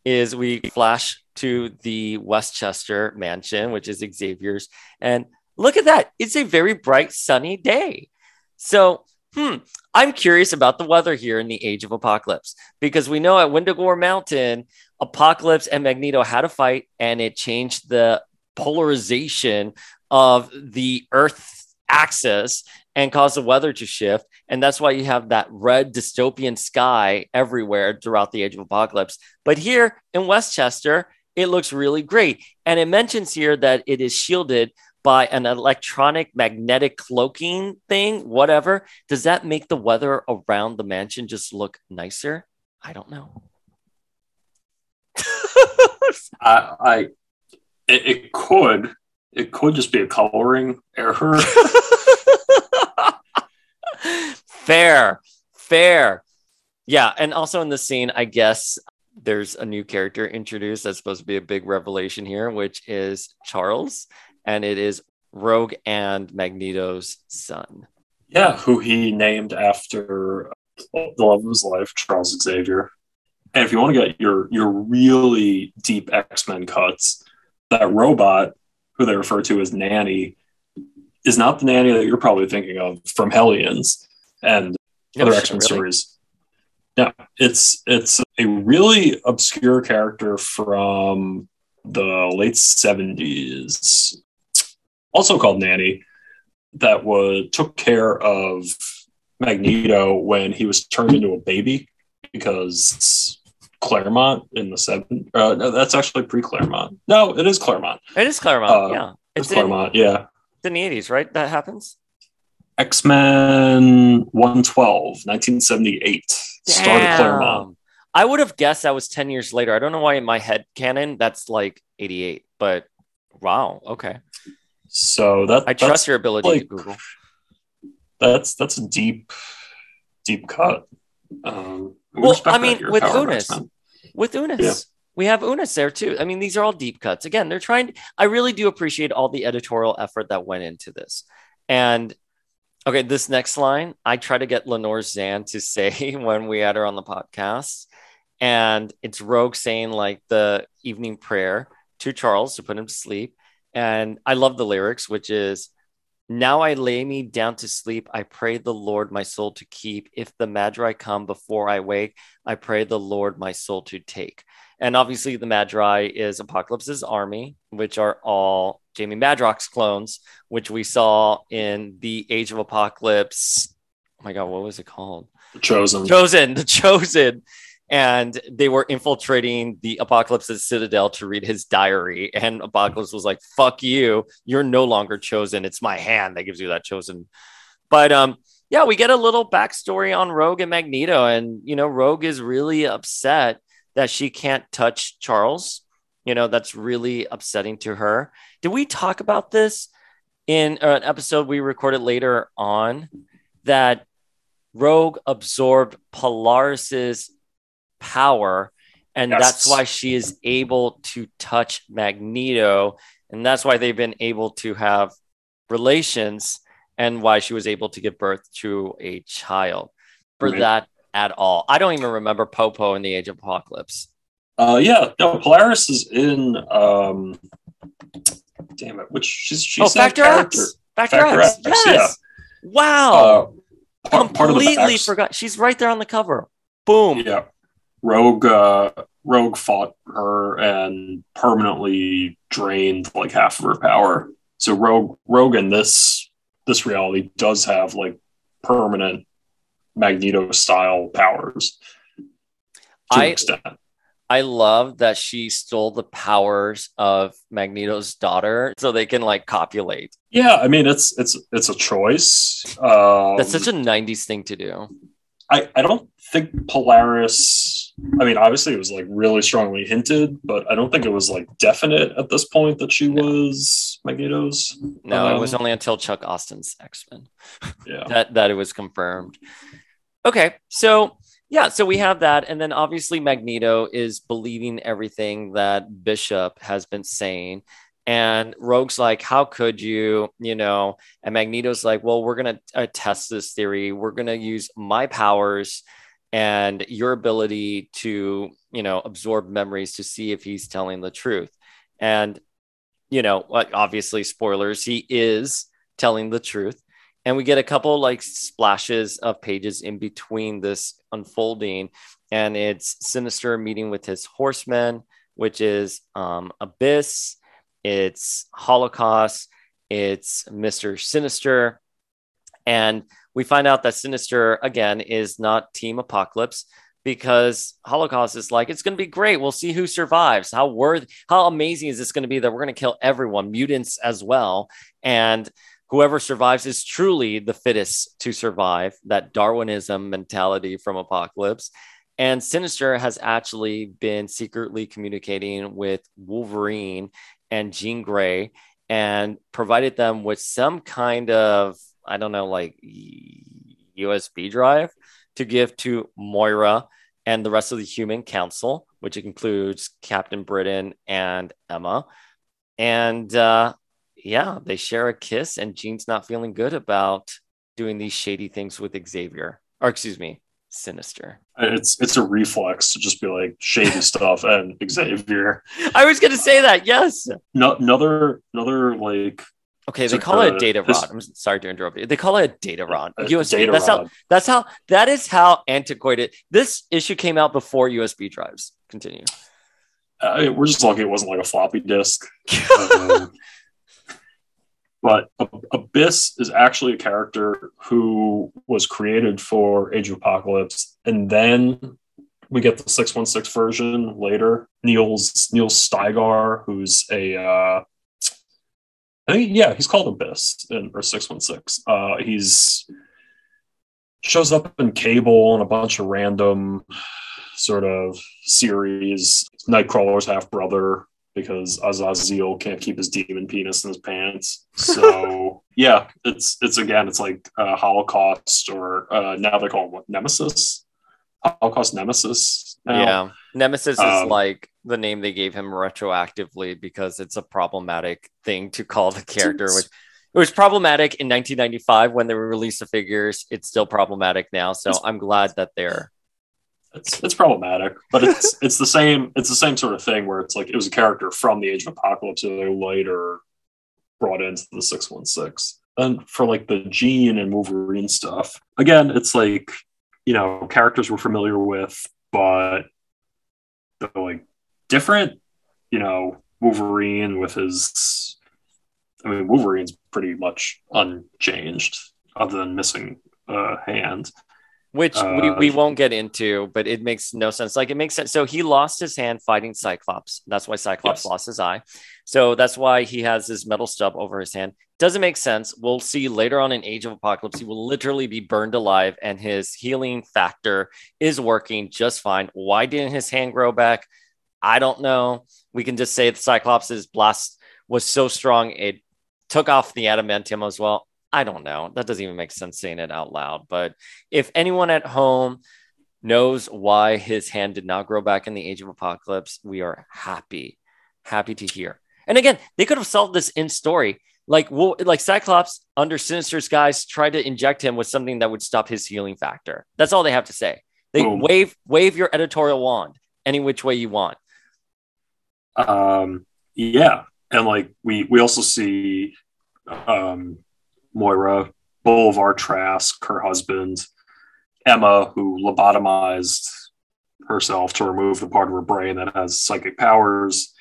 is we flash to the Westchester mansion, which is Xavier's. And look at that. It's a very bright, sunny day. So, hmm, I'm curious about the weather here in the Age of Apocalypse because we know at Wundagore Mountain, Apocalypse and Magneto had a fight and it changed the polarization of the Earth axis and cause the weather to shift. And that's why you have that red dystopian sky everywhere throughout the Age of Apocalypse. But here in Westchester, it looks really great. And it mentions here that it is shielded by an electronic magnetic cloaking thing, whatever. Does that make the weather around the mansion just look nicer? I don't know. I, I it, it could it could just be a coloring error. fair, fair. Yeah, and also in the scene, I guess there's a new character introduced that's supposed to be a big revelation here, which is Charles, and it is Rogue and Magneto's son. Yeah, who he named after the love of his life, Charles Xavier. And if you want to get your your really deep X Men cuts, that robot who they refer to as Nanny is not the Nanny that you're probably thinking of from Hellions and other X Men really? stories. Yeah, it's it's a really obscure character from the late 70s, also called Nanny, that was took care of Magneto when he was turned into a baby because Claremont in the seven. Uh, no, that's actually pre Claremont. No, it is Claremont. It is Claremont. Uh, yeah, it's, it's Claremont. In, yeah, in the eighties, right? That happens. X Men 112, 1978. Damn. Started Claremont. I would have guessed that was 10 years later. I don't know why in my head canon that's like 88, but wow. Okay. So that I trust your ability like, to Google. That's that's a deep, deep cut. Um, well, I mean, with Unis, with Unus, yeah. We have Unus there too. I mean, these are all deep cuts. Again, they're trying. To, I really do appreciate all the editorial effort that went into this, and Okay, this next line, I try to get Lenore Zann to say when we had her on the podcast. And it's Rogue saying like the evening prayer to Charles to put him to sleep. And I love the lyrics, which is now I lay me down to sleep. I pray the Lord my soul to keep. If the Madri come before I wake, I pray the Lord my soul to take. And obviously, the Madri is Apocalypse's army, which are all Jamie Madrox clones, which we saw in the Age of Apocalypse. Oh my God, what was it called? The Chosen. Chosen, the Chosen. And they were infiltrating the Apocalypse's citadel to read his diary. And Apocalypse was like, fuck you. You're no longer chosen. It's my hand that gives you that chosen. But um, yeah, we get a little backstory on Rogue and Magneto. And, you know, Rogue is really upset that she can't touch Charles you know, that's really upsetting to her. Did we talk about this in an episode we recorded later on that Rogue absorbed Polaris's power and yes. that's why she is able to touch Magneto and that's why they've been able to have relations and why she was able to give birth to a child for right. that at all. I don't even remember Popo in the Age of Apocalypse. Uh, yeah, no, Polaris is in. Um, damn it, which she's she's oh, Factor X. Factor, Factor X. X. Yes. Yeah. Wow. Uh, part, Completely part forgot. She's right there on the cover. Boom. Yeah. Rogue. Uh, Rogue fought her and permanently drained like half of her power. So Rogue, Rogue in this this reality does have like permanent Magneto style powers. To I, extent. I love that she stole the powers of Magneto's daughter so they can like copulate. Yeah, I mean it's it's it's a choice. Um, That's such a 90s thing to do. I, I don't think Polaris I mean obviously it was like really strongly hinted, but I don't think it was like definite at this point that she was Magneto's. No, it was Um, only until Chuck Austin's X Men Yeah. that that it was confirmed. Okay, so yeah, so we have that, and then obviously Magneto is believing everything that Bishop has been saying. And Rogue's like, How could you? You know, and Magneto's like, Well, we're going to uh, test this theory. We're going to use my powers and your ability to, you know, absorb memories to see if he's telling the truth. And, you know, obviously, spoilers, he is telling the truth. And we get a couple like splashes of pages in between this unfolding. And it's Sinister meeting with his horsemen, which is um, Abyss, it's Holocaust, it's Mr. Sinister. And we find out that Sinister, again, is not Team Apocalypse because Holocaust is like, it's going to be great. We'll see who survives. How worth, how amazing is this going to be that we're going to kill everyone, mutants as well. And whoever survives is truly the fittest to survive, that Darwinism mentality from Apocalypse. And Sinister has actually been secretly communicating with Wolverine and Jean Grey and provided them with some kind of, I don't know, like USB drive to give to Moira and the rest of the human council, which includes Captain Britain and Emma. And uh, yeah, they share a kiss, and Jean's not feeling good about doing these shady things with Xavier, or excuse me, Sinister. It's it's a reflex to just be like shady stuff and Xavier. I was going to say that, yes. No, another another like Okay, It's they like call it a data this- rod. I'm sorry to interrupt you. They call it a data rod. a USB. data that's how. That's how. That is how antiquated. This issue came out before USB drives. Continue. Uh, we're just lucky it wasn't like a floppy disk. Um, but Ab- Abyss is actually a character who was created for Age of Apocalypse, and then we get the six one six version later. Niels Niels Styger, who's a uh, I think yeah, he's called Abyss in or six one six. Uh, he's shows up in Cable and a bunch of random sort of series. Nightcrawler's half brother because Azazel can't keep his demon penis in his pants. So yeah, it's it's again, it's like uh, Holocaust or uh, now they call it what Nemesis, Holocaust Nemesis. now. Yeah, Nemesis is Um, like the name they gave him retroactively because it's a problematic thing to call the character. Which it was problematic in 1995 when they released the figures. It's still problematic now. So I'm glad that they're. it's it's problematic, but it's it's the same it's the same sort of thing where it's like it was a character from the Age of Apocalypse that they later brought into the six one six. And for like the Jean and Wolverine stuff, again, it's like you know characters we're familiar with, but they're like different. You know, Wolverine with his, I mean, Wolverine's pretty much unchanged, other than missing a hand. Which we, Uh, we won't get into, but it makes no sense. Like it makes sense. So he lost his hand fighting Cyclops. That's why Cyclops Yes. lost his eye. So that's why he has this metal stub over his hand. Doesn't make sense. We'll see later on in Age of Apocalypse, he will literally be burned alive and his healing factor is working just fine. Why didn't his hand grow back? I don't know. We can just say the Cyclops' blast was so strong it took off the adamantium as well. I don't know. That doesn't even make sense saying it out loud. But if anyone at home knows why his hand did not grow back in the Age of Apocalypse, we are happy, happy to hear. And again, they could have solved this in story. Like, well, like Cyclops under Sinister's guys tried to inject him with something that would stop his healing factor. That's all they have to say. They Boom. wave wave your editorial wand any which way you want. Um, yeah, and like we we also see um, Moira, Bolivar Trask, her husband, Emma, who lobotomized herself to remove the part of her brain that has psychic powers,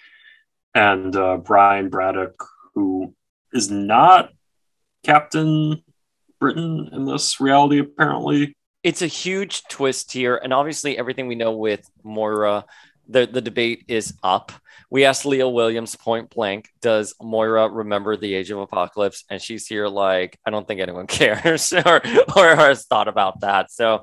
and uh, Brian Braddock, who is not Captain Britain in this reality, apparently. it's a huge twist here and obviously everything we know with moira the, the debate is up we asked leah williams point blank does moira remember the age of apocalypse and she's here like i don't think anyone cares or, or has thought about that so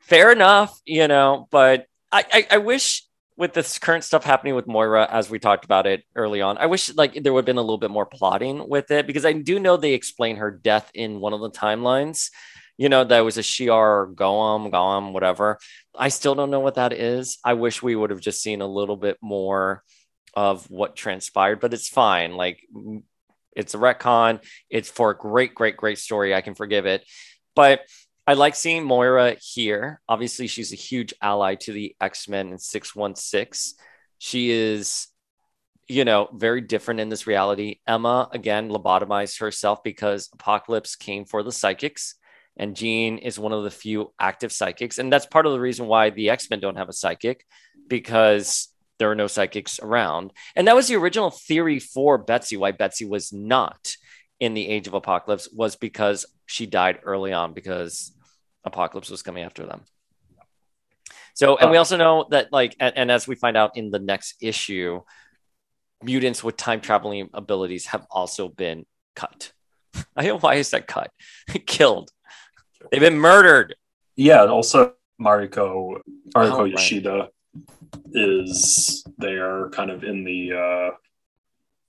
fair enough you know but i i, I wish with this current stuff happening with Moira, as we talked about it early on, I wish like there would have been a little bit more plotting with it because I do know they explain her death in one of the timelines. You know, that was a Shi'ar or Goam, Goam, whatever. I still don't know what that is. I wish we would have just seen a little bit more of what transpired, but it's fine. Like it's a retcon. It's for a great, great, great story. I can forgive it. But I like seeing Moira here. Obviously, she's a huge ally to the X Men in 616. She is, you know, very different in this reality. Emma, again, lobotomized herself because Apocalypse came for the psychics, and Jean is one of the few active psychics. And that's part of the reason why the X Men don't have a psychic because there are no psychics around. And that was the original theory for Betsy, why Betsy was not in the Age of Apocalypse, was because she died early on because Apocalypse was coming after them. So, and we uh, also know that, like, and, and as we find out in the next issue, mutants with time traveling abilities have also been cut. I don't know why is that cut? Killed. They've been murdered. Yeah. Also, Mariko Mariko oh, Yoshida right. is there, kind of in the uh,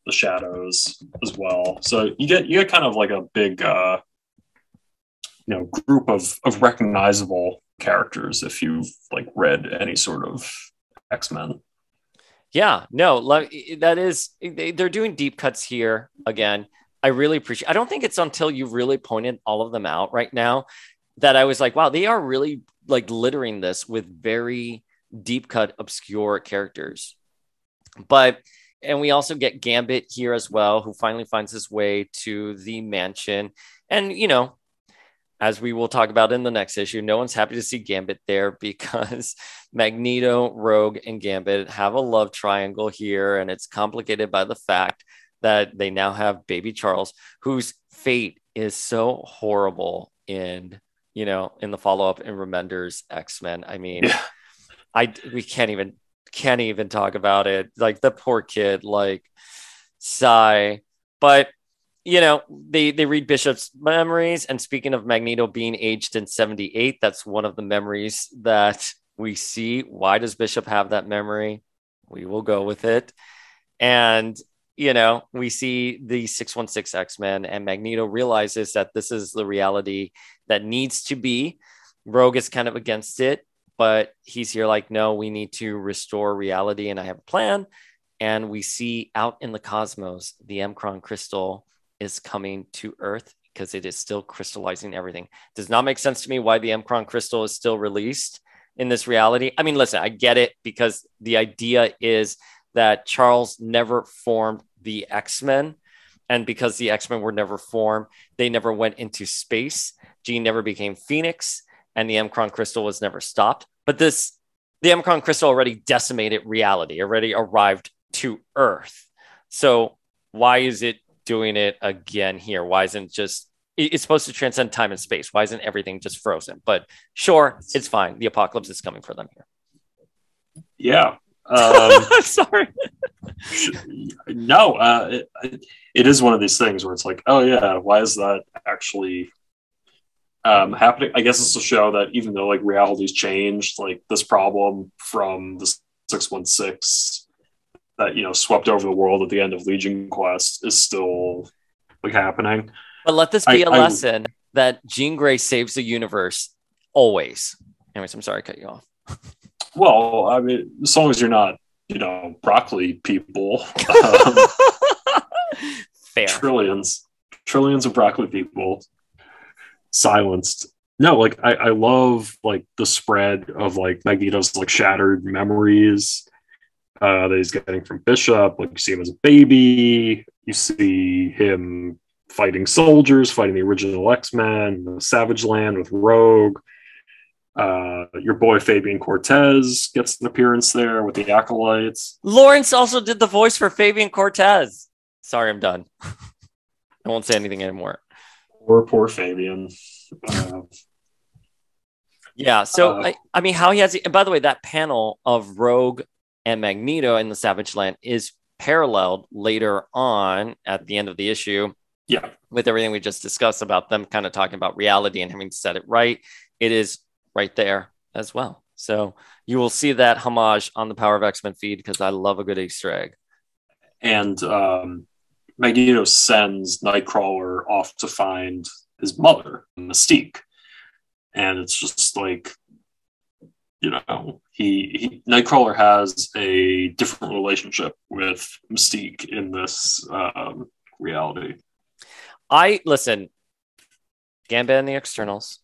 the shadows as well. So you get you get kind of like a big uh, you know group of of recognizable characters if you've like read any sort of x-men yeah no like that is they're doing deep cuts here again i really appreciate i don't think it's until you really pointed all of them out right now that i was like wow they are really like littering this with very deep cut obscure characters but and we also get gambit here as well who finally finds his way to the mansion and you know as we will talk about in the next issue, no one's happy to see Gambit there because Magneto, Rogue, and Gambit have a love triangle here. And it's complicated by the fact that they now have baby Charles, whose fate is so horrible in, you know, in the follow up in Remender's X Men. I mean, yeah. I, we can't even, can't even talk about it. Like the poor kid, like, sigh. But you know, they they read Bishop's memories. And speaking of Magneto being aged in 78, that's one of the memories that we see. Why does Bishop have that memory? We will go with it. And you know, we see the 616 X Men, and Magneto realizes that this is the reality that needs to be. Rogue is kind of against it, but he's here like, no, we need to restore reality, and I have a plan. And we see out in the cosmos the M'Kraan crystal is coming to Earth because it is still crystallizing everything. Does not make sense to me why the M'Kraan crystal is still released in this reality. I mean, listen, I get it because the idea is that Charles never formed the X Men. And because the X Men were never formed, they never went into space. Jean never became Phoenix, and the M'Kraan crystal was never stopped. But this, the M'Kraan crystal already decimated reality, already arrived to Earth. So why is it doing it again here? Why isn't just it's supposed to transcend time and space? Why isn't everything just frozen? But sure, it's fine. The apocalypse is coming for them here. Yeah. Um, Sorry. no, uh, it, it is one of these things where it's like, oh yeah, why is that actually um, happening? I guess it's to show that even though like reality's changed, like this problem from the six one six that you know swept over the world at the end of Legion Quest is still like happening. But let this be I, a lesson I, that Jean Grey saves the universe always. Anyways, I'm sorry I cut you off. well, I mean, as long as you're not, you know, broccoli people. Um, Fair. Trillions, trillions of broccoli people silenced. No, like I, I love like the spread of like Magneto's like shattered memories uh, that he's getting from Bishop. Like you see him as a baby, you see him fighting soldiers, fighting the original X Men, Savage Land with Rogue. Uh, your boy Fabian Cortez gets an appearance there with the acolytes. Lawrence also did the voice for Fabian Cortez. Sorry, I'm done. I won't say anything anymore. Poor, poor Fabian. Uh, yeah. So, uh, I, I mean, how he has, and by the way, that panel of Rogue and Magneto in the Savage Land is paralleled later on at the end of the issue. Yeah. With everything we just discussed about them kind of talking about reality and having to set it right. It is right there as well. So you will see that homage on the Power of X Men feed because I love a good Easter egg. And um, Magneto sends Nightcrawler off to find his mother, Mystique. And it's just like, you know, he, he Nightcrawler has a different relationship with Mystique in this um, reality. I listen, Gambit and the Externals,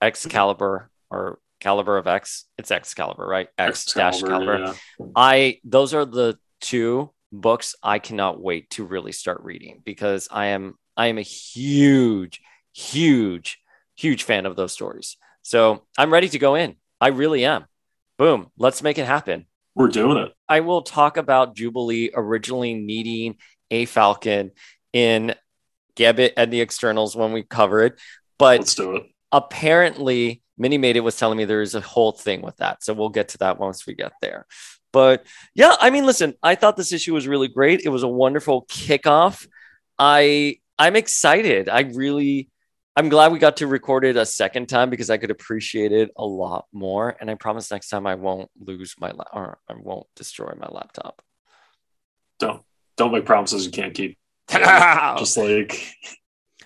Excalibur or Caliber of X. It's Excalibur, right? X dash Caliber. Yeah. I those are the two books I cannot wait to really start reading because I am I am a huge, huge, huge fan of those stories. So I'm ready to go in. I really am. Boom. Let's make it happen. We're doing it. I will talk about Jubilee originally needing a Falcon in Gambit and the externals when we cover it. But let's do it. Apparently, Mini Made It was telling me there is a whole thing with that. So we'll get to that once we get there. But yeah, I mean, listen, I thought this issue was really great. It was a wonderful kickoff. I I'm excited. I really I'm glad we got to record it a second time because I could appreciate it a lot more. And I promise next time I won't lose my la- or I won't destroy my laptop. Don't don't make promises you can't keep. Just like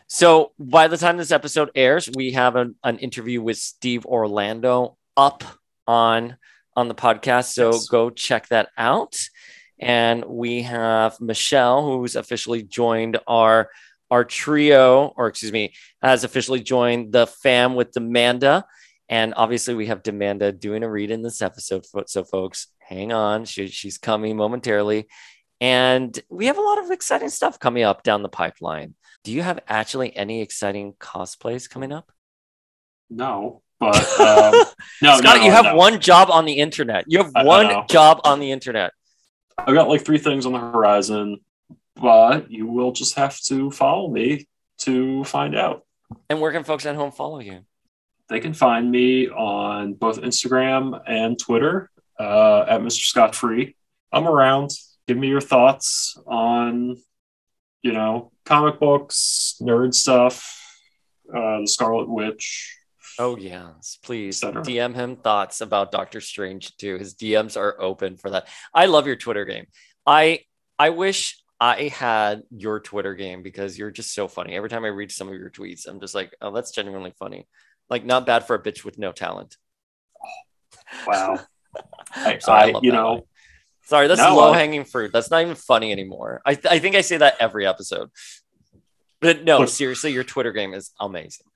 so by the time this episode airs, we have an, an interview with Steve Orlando up on on the podcast. So yes. go check that out. And we have Michelle, who's officially joined our our trio, or excuse me, has officially joined the fam with Demanda. And obviously, we have Demanda doing a read in this episode. So, folks, hang on. She, she's coming momentarily. And we have a lot of exciting stuff coming up down the pipeline. Do you have actually any exciting cosplays coming up? No, but um, no, Scott, no, you have no. one job on the internet. You have one job on the internet. I've got like three things on the horizon, but you will just have to follow me to find out. And where can folks at home follow you? They can find me on both Instagram and Twitter uh, at Mr. Scott Free. I'm around. Give me your thoughts on, you know, comic books, nerd stuff, uh, the Scarlet Witch, Oh yes, please DM him thoughts about Doctor Strange too. His DMs are open for that. I love your Twitter game. I I wish I had your Twitter game because you're just so funny. Every time I read some of your tweets, I'm just like, oh, that's genuinely funny. Like not bad for a bitch with no talent. Wow. I, I, I you know. Sorry, that's no, low hanging fruit. That's not even funny anymore. I, th- I think I say that every episode. But no, Look, seriously, your Twitter game is amazing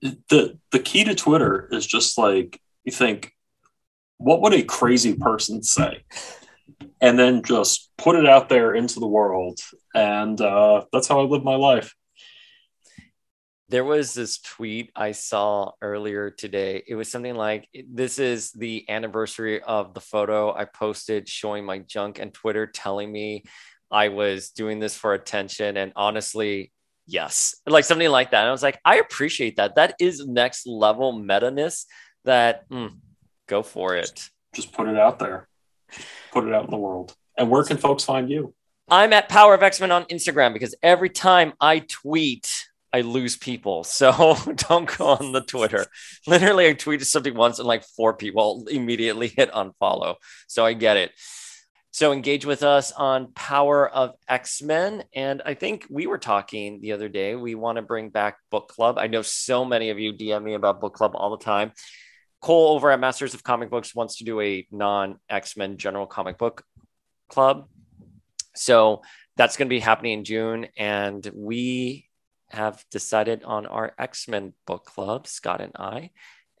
the the key to Twitter is just like you think, what would a crazy person say? And then just put it out there into the world. And uh, that's how I live my life. There was this tweet I saw earlier today. It was something like, This is the anniversary of the photo I posted showing my junk, and Twitter telling me I was doing this for attention. And honestly, yes, like something like that. And I was like, I appreciate that. That is next level meta ness that mm, go for it. Just put it out there, put it out in the world. And where can folks find you? I'm at Power of X Men on Instagram because every time I tweet, I lose people. So don't go on the Twitter. Literally, I tweeted something once and like four people immediately hit unfollow. So I get it. So engage with us on Power of X Men. And I think we were talking the other day. We want to bring back book club. I know so many of you DM me about book club all the time. Cole over at Masters of Comic Books wants to do a non X Men general comic book club. So that's going to be happening in June. And we have decided on our X Men book club, Scott and I.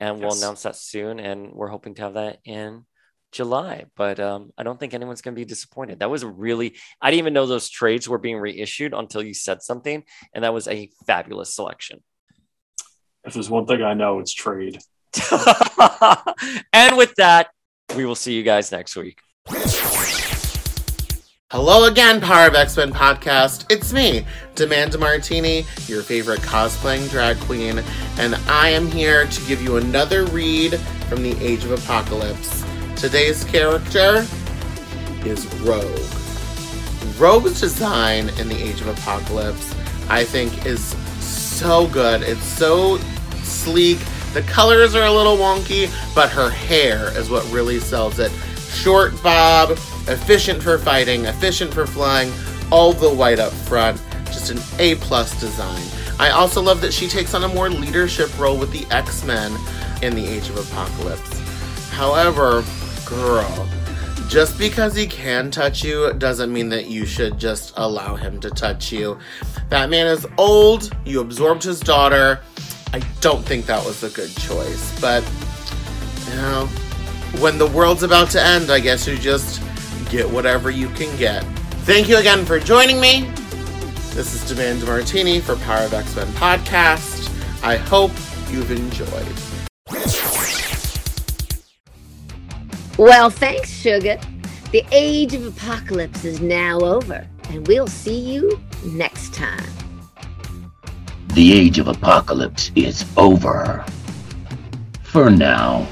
And yes. we'll announce that soon. And we're hoping to have that in July, but um, I don't think anyone's going to be disappointed. That was really, I didn't even know those trades were being reissued until you said something. And that was a fabulous selection. If there's one thing I know, it's trade. and with that, we will see you guys next week. Hello again, Power of X Men podcast. It's me, Demanda Martini, your favorite cosplaying drag queen, and I am here to give you another read from the Age of Apocalypse. Today's character is Rogue. Rogue's design in the Age of Apocalypse, I think, is so good. It's so sleek, The colors are a little wonky, but her hair is what really sells it. Short bob, efficient for fighting, efficient for flying, all the white up front. Just an A plus design. I also love that she takes on a more leadership role with the X Men in the Age of Apocalypse. However, girl, just because he can touch you doesn't mean that you should just allow him to touch you. That man is old, you absorbed his daughter. I don't think that was a good choice, but you know, when the world's about to end, I guess you just get whatever you can get. Thank you again for joining me. This is Demand Martini for Power of X Men podcast. I hope you've enjoyed. Well, thanks, Sugar. The age of apocalypse is now over, and we'll see you next time. The age of apocalypse is over. For now.